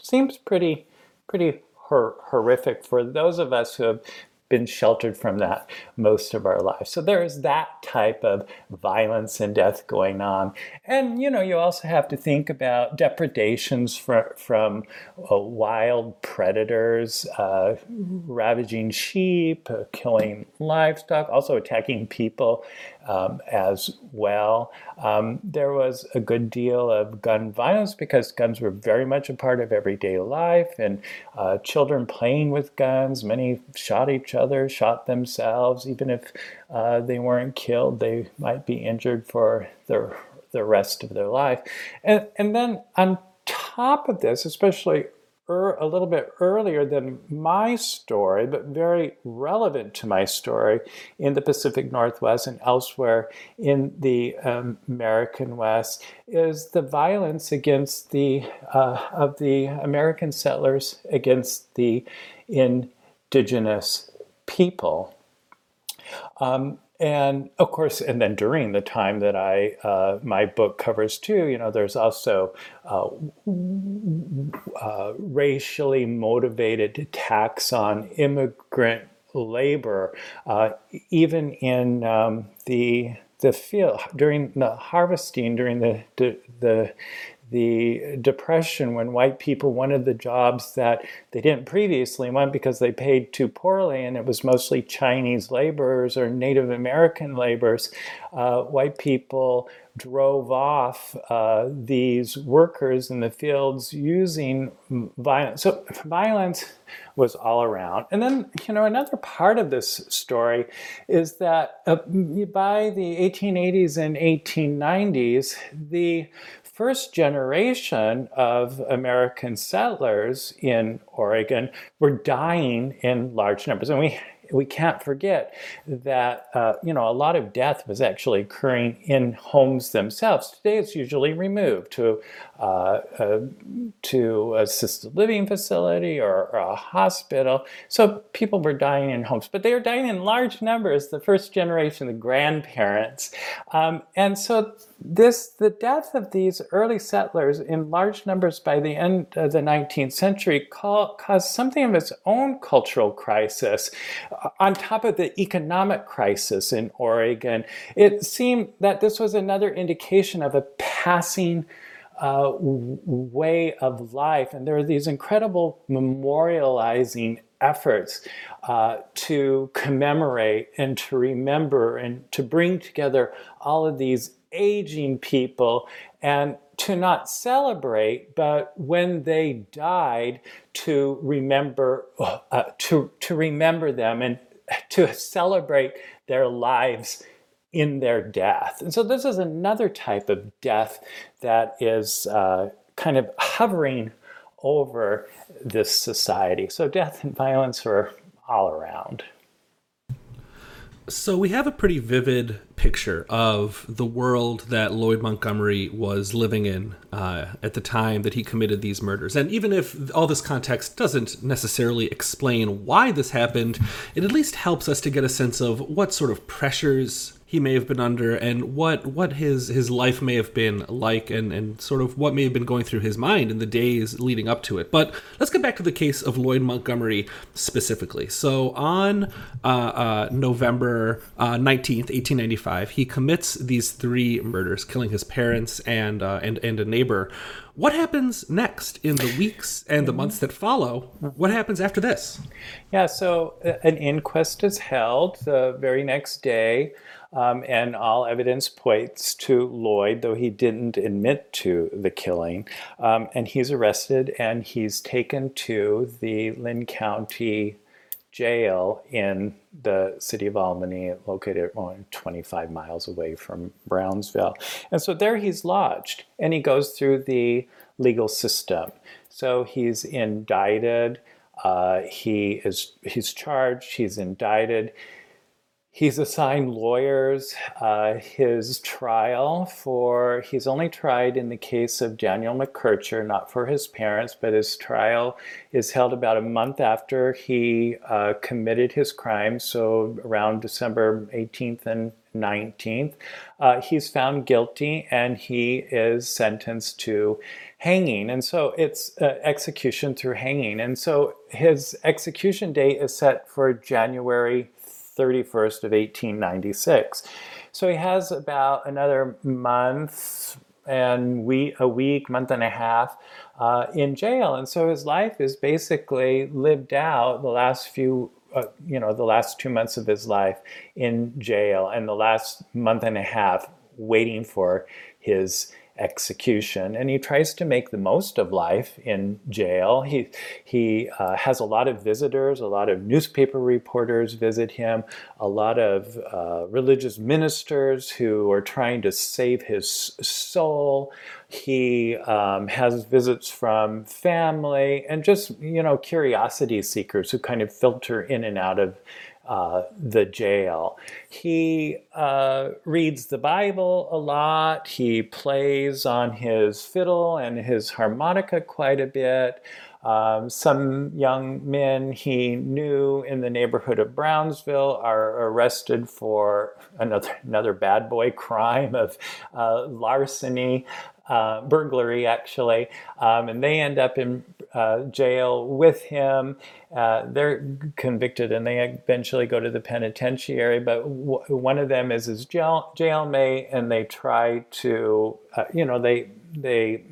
seems pretty pretty horrific for those of us who have been sheltered from that most of our lives. So there is that type of violence and death going on. And, you know, you also have to think about depredations from, from uh, wild predators, uh, ravaging sheep, uh, killing livestock, also attacking people um, as well. Um, there was a good deal of gun violence because guns were very much a part of everyday life, and uh, children playing with guns. Many shot each other, shot themselves. Even if uh, they weren't killed, they might be injured for the the rest of their life. And and then on top of this, especially er, a little bit earlier than my story, but very relevant to my story in the Pacific Northwest and elsewhere in the um, American West is the violence against the uh, of the American settlers against the indigenous people. Um, and of course, and then during the time that I uh, my book covers too, you know, there's also uh, uh, racially motivated attacks on immigrant labor, uh, even in um, the the field during the harvesting during the the, the the depression when white people wanted the jobs that they didn't previously want because they paid too poorly and it was mostly Chinese laborers or Native American laborers. Uh, white people drove off uh, these workers in the fields using violence. So violence was all around. And then, you know, another part of this story is that uh, by the 1880s and 1890s, the first generation of American settlers in Oregon were dying in large numbers. And we we can't forget that uh, you know a lot of death was actually occurring in homes themselves. Today, it's usually removed to uh, uh, to assisted living facility or, or, a hospital. So people were dying in homes, but they were dying in large numbers. The first generation, the grandparents, um, and so this the death of these early settlers in large numbers by the end of the 19th century call, caused something of its own cultural crisis uh, on top of the economic crisis in Oregon. It seemed that this was another indication of a passing uh, way of life, and there are these incredible memorializing efforts uh, to commemorate and to remember and to bring together all of these aging people and to not celebrate, but when they died, to remember uh, to to remember them and to celebrate their lives in their death. And so this is another type of death that is uh, kind of hovering over this society. So death and violence are all around. So we have a pretty vivid picture of the world that Lloyd Montgomery was living in uh, at the time that he committed these murders. And even if all this context doesn't necessarily explain why this happened, it at least helps us to get a sense of what sort of pressures he may have been under and what what his his life may have been like and and sort of what may have been going through his mind in the days leading up to it. But let's get back to the case of Lloyd Montgomery specifically. So on uh, uh, November uh, nineteenth, eighteen ninety five, he commits these three murders, killing his parents and uh, and and a neighbor. What happens next in the weeks and the months that follow? What happens after this? Yeah, so uh, an inquest is held the very next day. Um, and all evidence points to Lloyd, though he didn't admit to the killing. Um, and he's arrested and he's taken to the Linn County jail in the city of Albany, located only 25 miles away from Brownsville. And so there he's lodged and he goes through the legal system. So he's indicted. Uh, he is he's charged. He's indicted. He's assigned lawyers. Uh, his trial for, he's only tried in the case of Daniel McKercher, not for his parents, but his trial is held about a month after he uh, committed his crime, so around December 18th and 19th. Uh, he's found guilty and he is sentenced to hanging. And so it's uh, execution through hanging. And so his execution date is set for January 31st of 1896. So he has about another month and we a week, month and a half uh, in jail, and so his life is basically lived out the last few. Uh, you know, the last two months of his life in jail, and the last month and a half waiting for his execution. And he tries to make the most of life in jail. He, he uh, has a lot of visitors, a lot of newspaper reporters visit him, a lot of uh, religious ministers who are trying to save his soul. He um, has visits from family and just, you know, curiosity seekers who kind of filter in and out of uh, the jail. He uh, reads the Bible a lot. He plays on his fiddle and his harmonica quite a bit. Um, some young men he knew in the neighborhood of Brownsville are arrested for another another bad boy crime of uh, larceny uh, burglary, actually, um, and they end up in uh, jail with him. Uh, they're convicted and they eventually go to the penitentiary, but w- one of them is his jail jailmate, and they try to, uh, you know, they they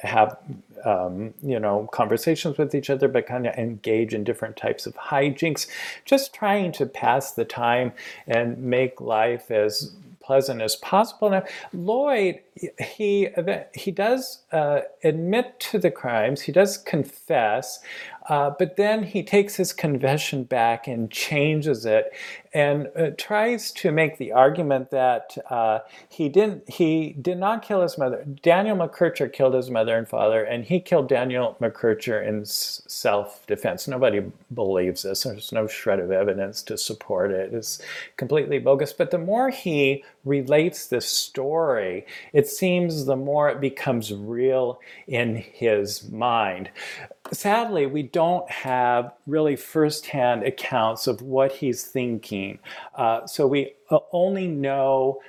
have um, you know conversations with each other but kind of engage in different types of hijinks just trying to pass the time and make life as pleasant as possible. Now, Lloyd, he he does uh, admit to the crimes. He does confess, uh, but then he takes his confession back and changes it and uh, tries to make the argument that uh, he didn't he did not kill his mother. Daniel McKercher killed his mother and father, and he killed Daniel McKercher in self-defense. Nobody believes this. There's no shred of evidence to support it. It's completely bogus. But the more he relates this story, it seems the more it becomes real in his mind sadly, we don't have really firsthand accounts of what he's thinking. Uh, so we uh, only know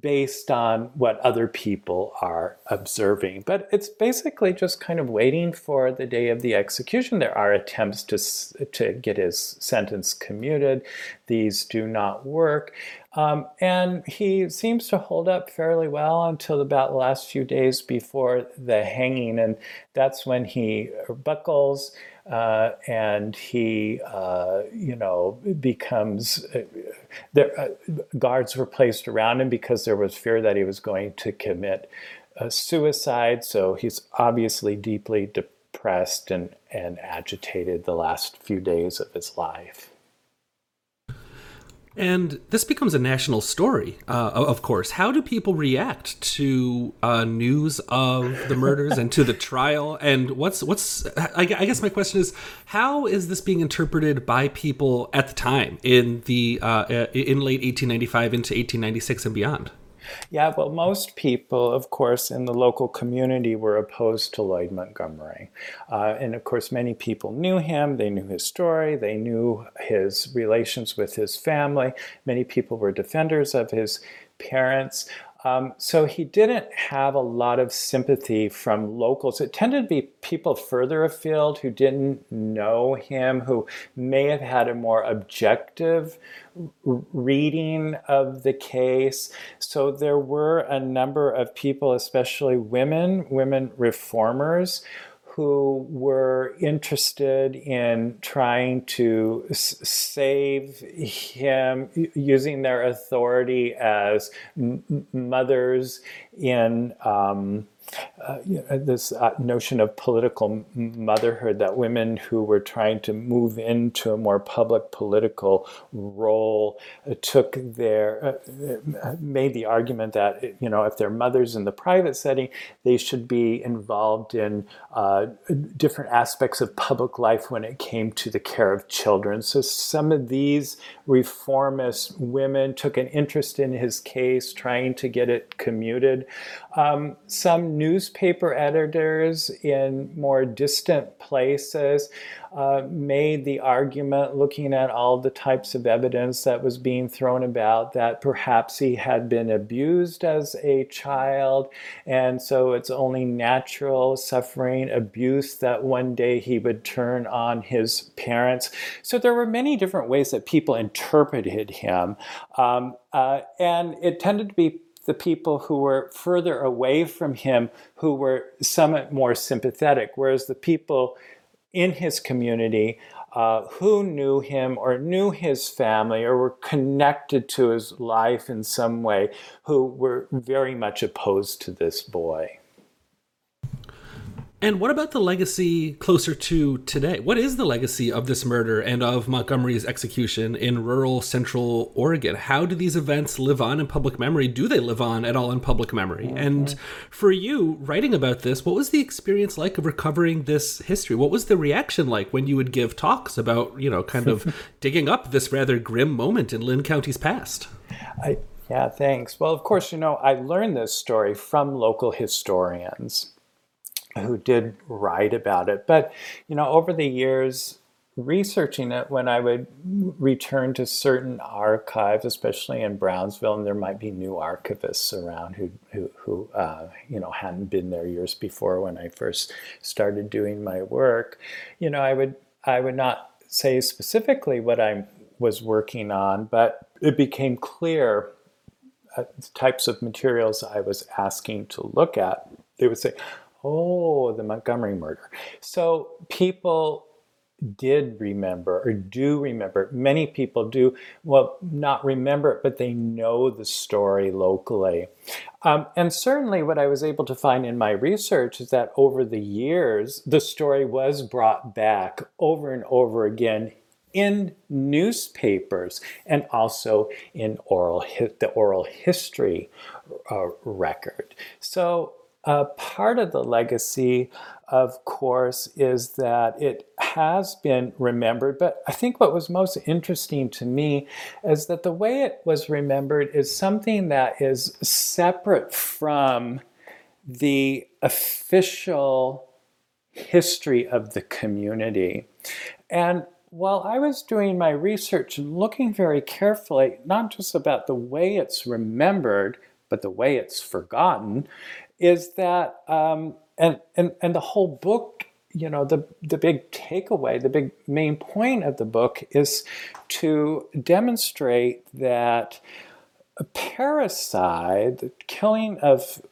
based on what other people are observing. But it's basically just kind of waiting for the day of the execution. There are attempts to, to get his sentence commuted, these do not work. Um, and he seems to hold up fairly well until about the last few days before the hanging. And that's when he buckles uh, and he, uh, you know, becomes. Uh, there, uh, guards were placed around him because there was fear that he was going to commit suicide. So he's obviously deeply depressed and, and agitated the last few days of his life. And this becomes a national story, uh, of course. How do people react to uh, news of the murders and to the trial? And what's what's? I, guess my question is, how is this being interpreted by people at the time in the uh, in late 1895 into 1896 and beyond? Yeah, well, most people, of course, in the local community were opposed to Lloyd Montgomery. Uh, and of course, many people knew him, they knew his story, they knew his relations with his family. Many people were defenders of his parents. Um, so he didn't have a lot of sympathy from locals. It tended to be people further afield who didn't know him, who may have had a more objective reading of the case. So there were a number of people, especially women, women reformers, who were interested in trying to save him using their authority as mothers in um, uh, you know, this uh, notion of political motherhood that women who were trying to move into a more public political role uh, took their uh, uh, made the argument that you know if they're mothers in the private setting they should be involved in uh, different aspects of public life when it came to the care of children. So some of these reformist women took an interest in his case trying to get it commuted. Um, some newspaper editors in more distant places uh, made the argument, looking at all the types of evidence that was being thrown about, that perhaps he had been abused as a child, and so it's only natural suffering, abuse that one day he would turn on his parents. So there were many different ways that people interpreted him, um, uh, and it tended to be the people who were further away from him who were somewhat more sympathetic, whereas the people in his community uh, who knew him or knew his family or were connected to his life in some way who were very much opposed to this boy. And what about the legacy closer to today? What is the legacy of this murder and of Montgomery's execution in rural central Oregon? How do these events live on in public memory? Do they live on at all in public memory? Mm-hmm. And for you, writing about this, what was the experience like of recovering this history? What was the reaction like when you would give talks about, you know, kind of digging up this rather grim moment in Linn County's past? I, yeah, thanks. Well, of course, you know, I learned this story from local historians who did write about it. But, you know, over the years, researching it, when I would return to certain archives, especially in Brownsville, and there might be new archivists around who, who, who uh, you know, hadn't been there years before when I first started doing my work, you know, I would, I would not say specifically what I was working on, but it became clear uh, types of materials I was asking to look at. They would say, Oh, the Montgomery murder. So people did remember or do remember. Many people do, well, not remember it, but they know the story locally. Um, and certainly, what I was able to find in my research is that over the years, the story was brought back over and over again in newspapers and also in oral the oral history uh, record. So uh, part of the legacy, of course, is that it has been remembered. But I think what was most interesting to me is that the way it was remembered is something that is separate from the official history of the community. And while I was doing my research and looking very carefully, not just about the way it's remembered, but the way it's forgotten, is that um, and, and and the whole book you know the the big takeaway the big main point of the book is to demonstrate that a parricide the killing of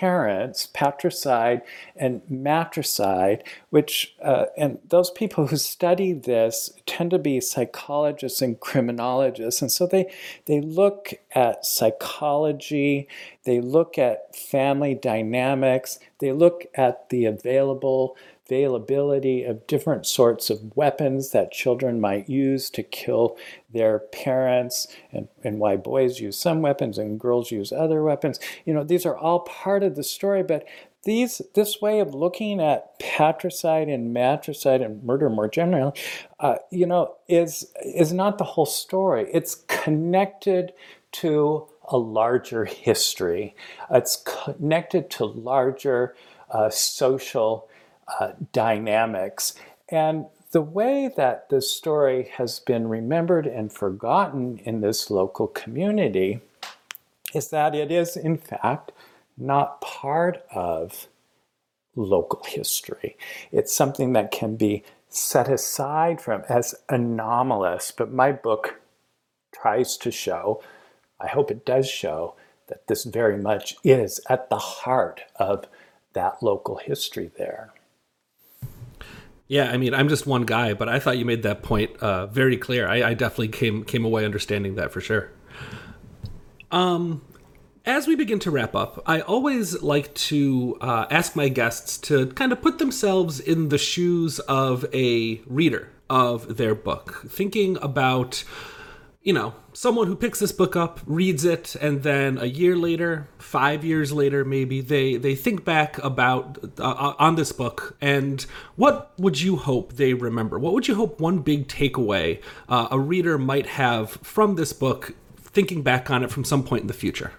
parents, patricide and matricide, which, uh, and those people who study this tend to be psychologists and criminologists. And so they, they look at psychology, they look at family dynamics, they look at the available availability of different sorts of weapons that children might use to kill their parents and, and why boys use some weapons and girls use other weapons. You know, these are all part of the story, but these this way of looking at patricide and matricide and murder more generally, uh, you know, is is not the whole story. It's connected to a larger history. It's connected to larger uh, social uh, dynamics. And the way that this story has been remembered and forgotten in this local community is that it is, in fact, not part of local history. It's something that can be set aside from as anomalous, but my book tries to show, I hope it does show, that this very much is at the heart of that local history there. Yeah, I mean, I'm just one guy, but I thought you made that point uh, very clear. I, I, definitely came came away understanding that for sure. Um, as we begin to wrap up, I always like to uh, ask my guests to kind of put themselves in the shoes of a reader of their book, thinking about you know, someone who picks this book up, reads it, and then a year later, five years later, maybe they they think back about uh, uh, on this book, and what would you hope they remember? What would you hope one big takeaway uh, a reader might have from this book, thinking back on it from some point in the future?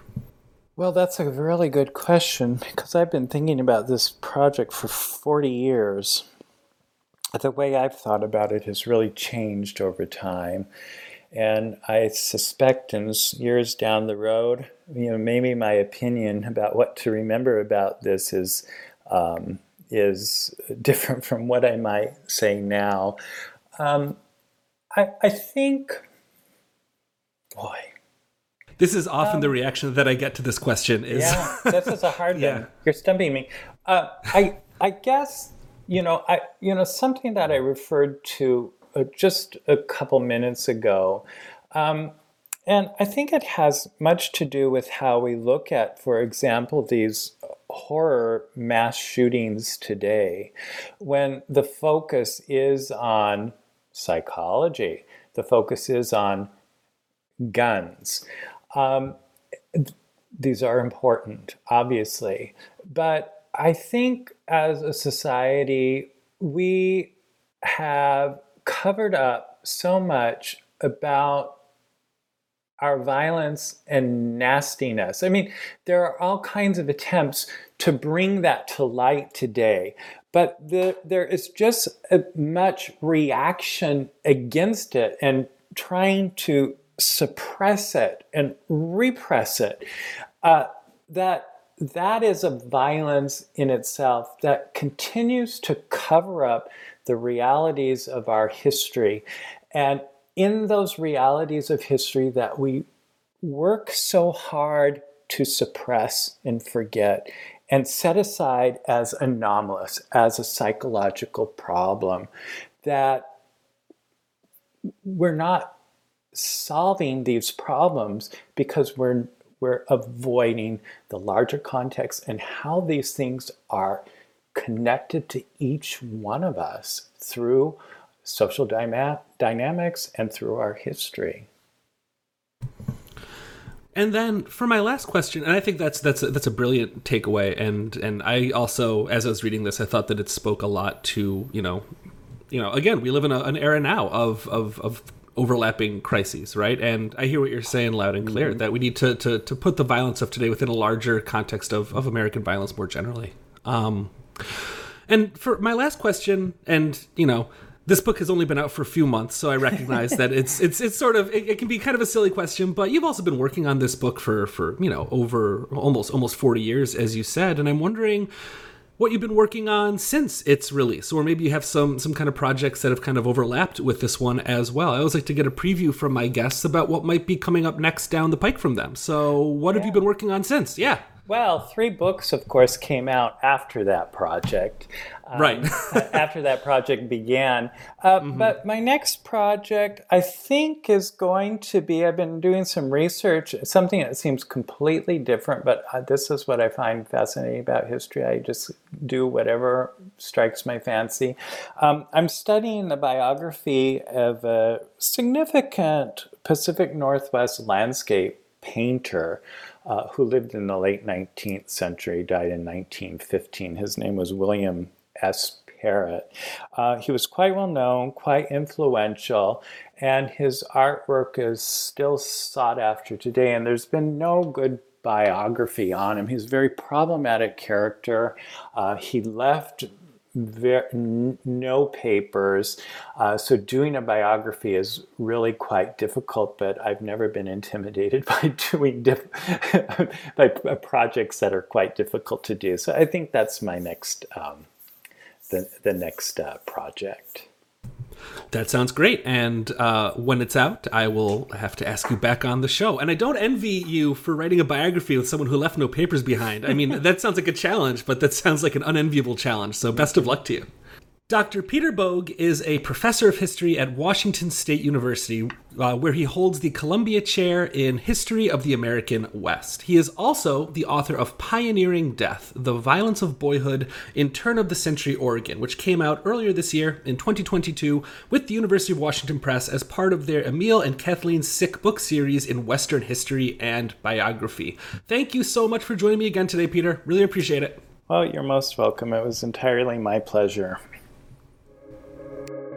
Well, that's a really good question because I've been thinking about this project for 40 years. The way I've thought about it has really changed over time. And I suspect in years down the road, you know, maybe my opinion about what to remember about this is um, is different from what I might say now. Um, I, I think, boy, this is often um, the reaction that I get to this question. Is yeah, this is a hard yeah. one. You're stumping me. Uh, I I guess you know, I you know something that I referred to just a couple minutes ago. Um, and I think it has much to do with how we look at, for example, these horror mass shootings today, when the focus is on psychology, the focus is on guns. Um, these are important, obviously, but I think as a society, we have covered up so much about our violence and nastiness. I mean, there are all kinds of attempts to bring that to light today, but the, there is just much reaction against it and trying to suppress it and repress it. Uh, that that is a violence in itself that continues to cover up the realities of our history. And in those realities of history that we work so hard to suppress and forget and set aside as anomalous, as a psychological problem, that we're not solving these problems because we're we're avoiding the larger context and how these things are connected to each one of us through social dyma- dynamics and through our history. And then for my last question, and I think that's that's a, that's a brilliant takeaway. And and I also, as I was reading this, I thought that it spoke a lot to you know, you know, again, we live in a, an era now of of of overlapping crises, right? And I hear what you're saying loud and clear mm-hmm. that we need to, to to put the violence of today within a larger context of of American violence more generally. Um, and for my last question, and you know, this book has only been out for a few months, so I recognize that it's it's it's sort of it, it, can be kind of a silly question, but you've also been working on this book for for you know over almost almost forty years, as you said, and I'm wondering what you've been working on since its release, or maybe you have some some kind of projects that have kind of overlapped with this one as well. I always like to get a preview from my guests about what might be coming up next down the pike from them. So, what yeah. have you been working on since? Yeah. Well, three books, of course, came out after that project. Um, right. after that project began. Uh, mm-hmm. But my next project, I think, is going to be I've been doing some research, something that seems completely different, but uh, this is what I find fascinating about history. I just do whatever strikes my fancy. Um, I'm studying the biography of a significant Pacific Northwest landscape painter uh, who lived in the late 19th century, died in 1915. His name was William S. Parrott. Uh, he was quite well known, quite influential, and his artwork is still sought after today. And there's been no good biography on him. He's a very problematic character. Uh, he left very, no papers. Uh, so doing a biography is really quite difficult, but I've never been intimidated by doing by projects that are quite difficult to do. So I think that's my next um, the the next uh, project. That sounds great. And uh, when it's out, I will have to ask you back on the show. And I don't envy you for writing a biography with someone who left no papers behind. I mean, that sounds like a challenge, but that sounds like an unenviable challenge. So best of luck to you. Dr. Peter Boag is a professor of history at Washington State University, uh, where he holds the Columbia Chair in History of the American West. He is also the author of Pioneering Death The Violence of Boyhood in Turn of the Century Oregon, which came out earlier this year in 2022 with the University of Washington Press as part of their Emil and Kathleen Sick book series in Western history and biography. Thank you so much for joining me again today, Peter. Really appreciate it. Well, you're most welcome. It was entirely my pleasure.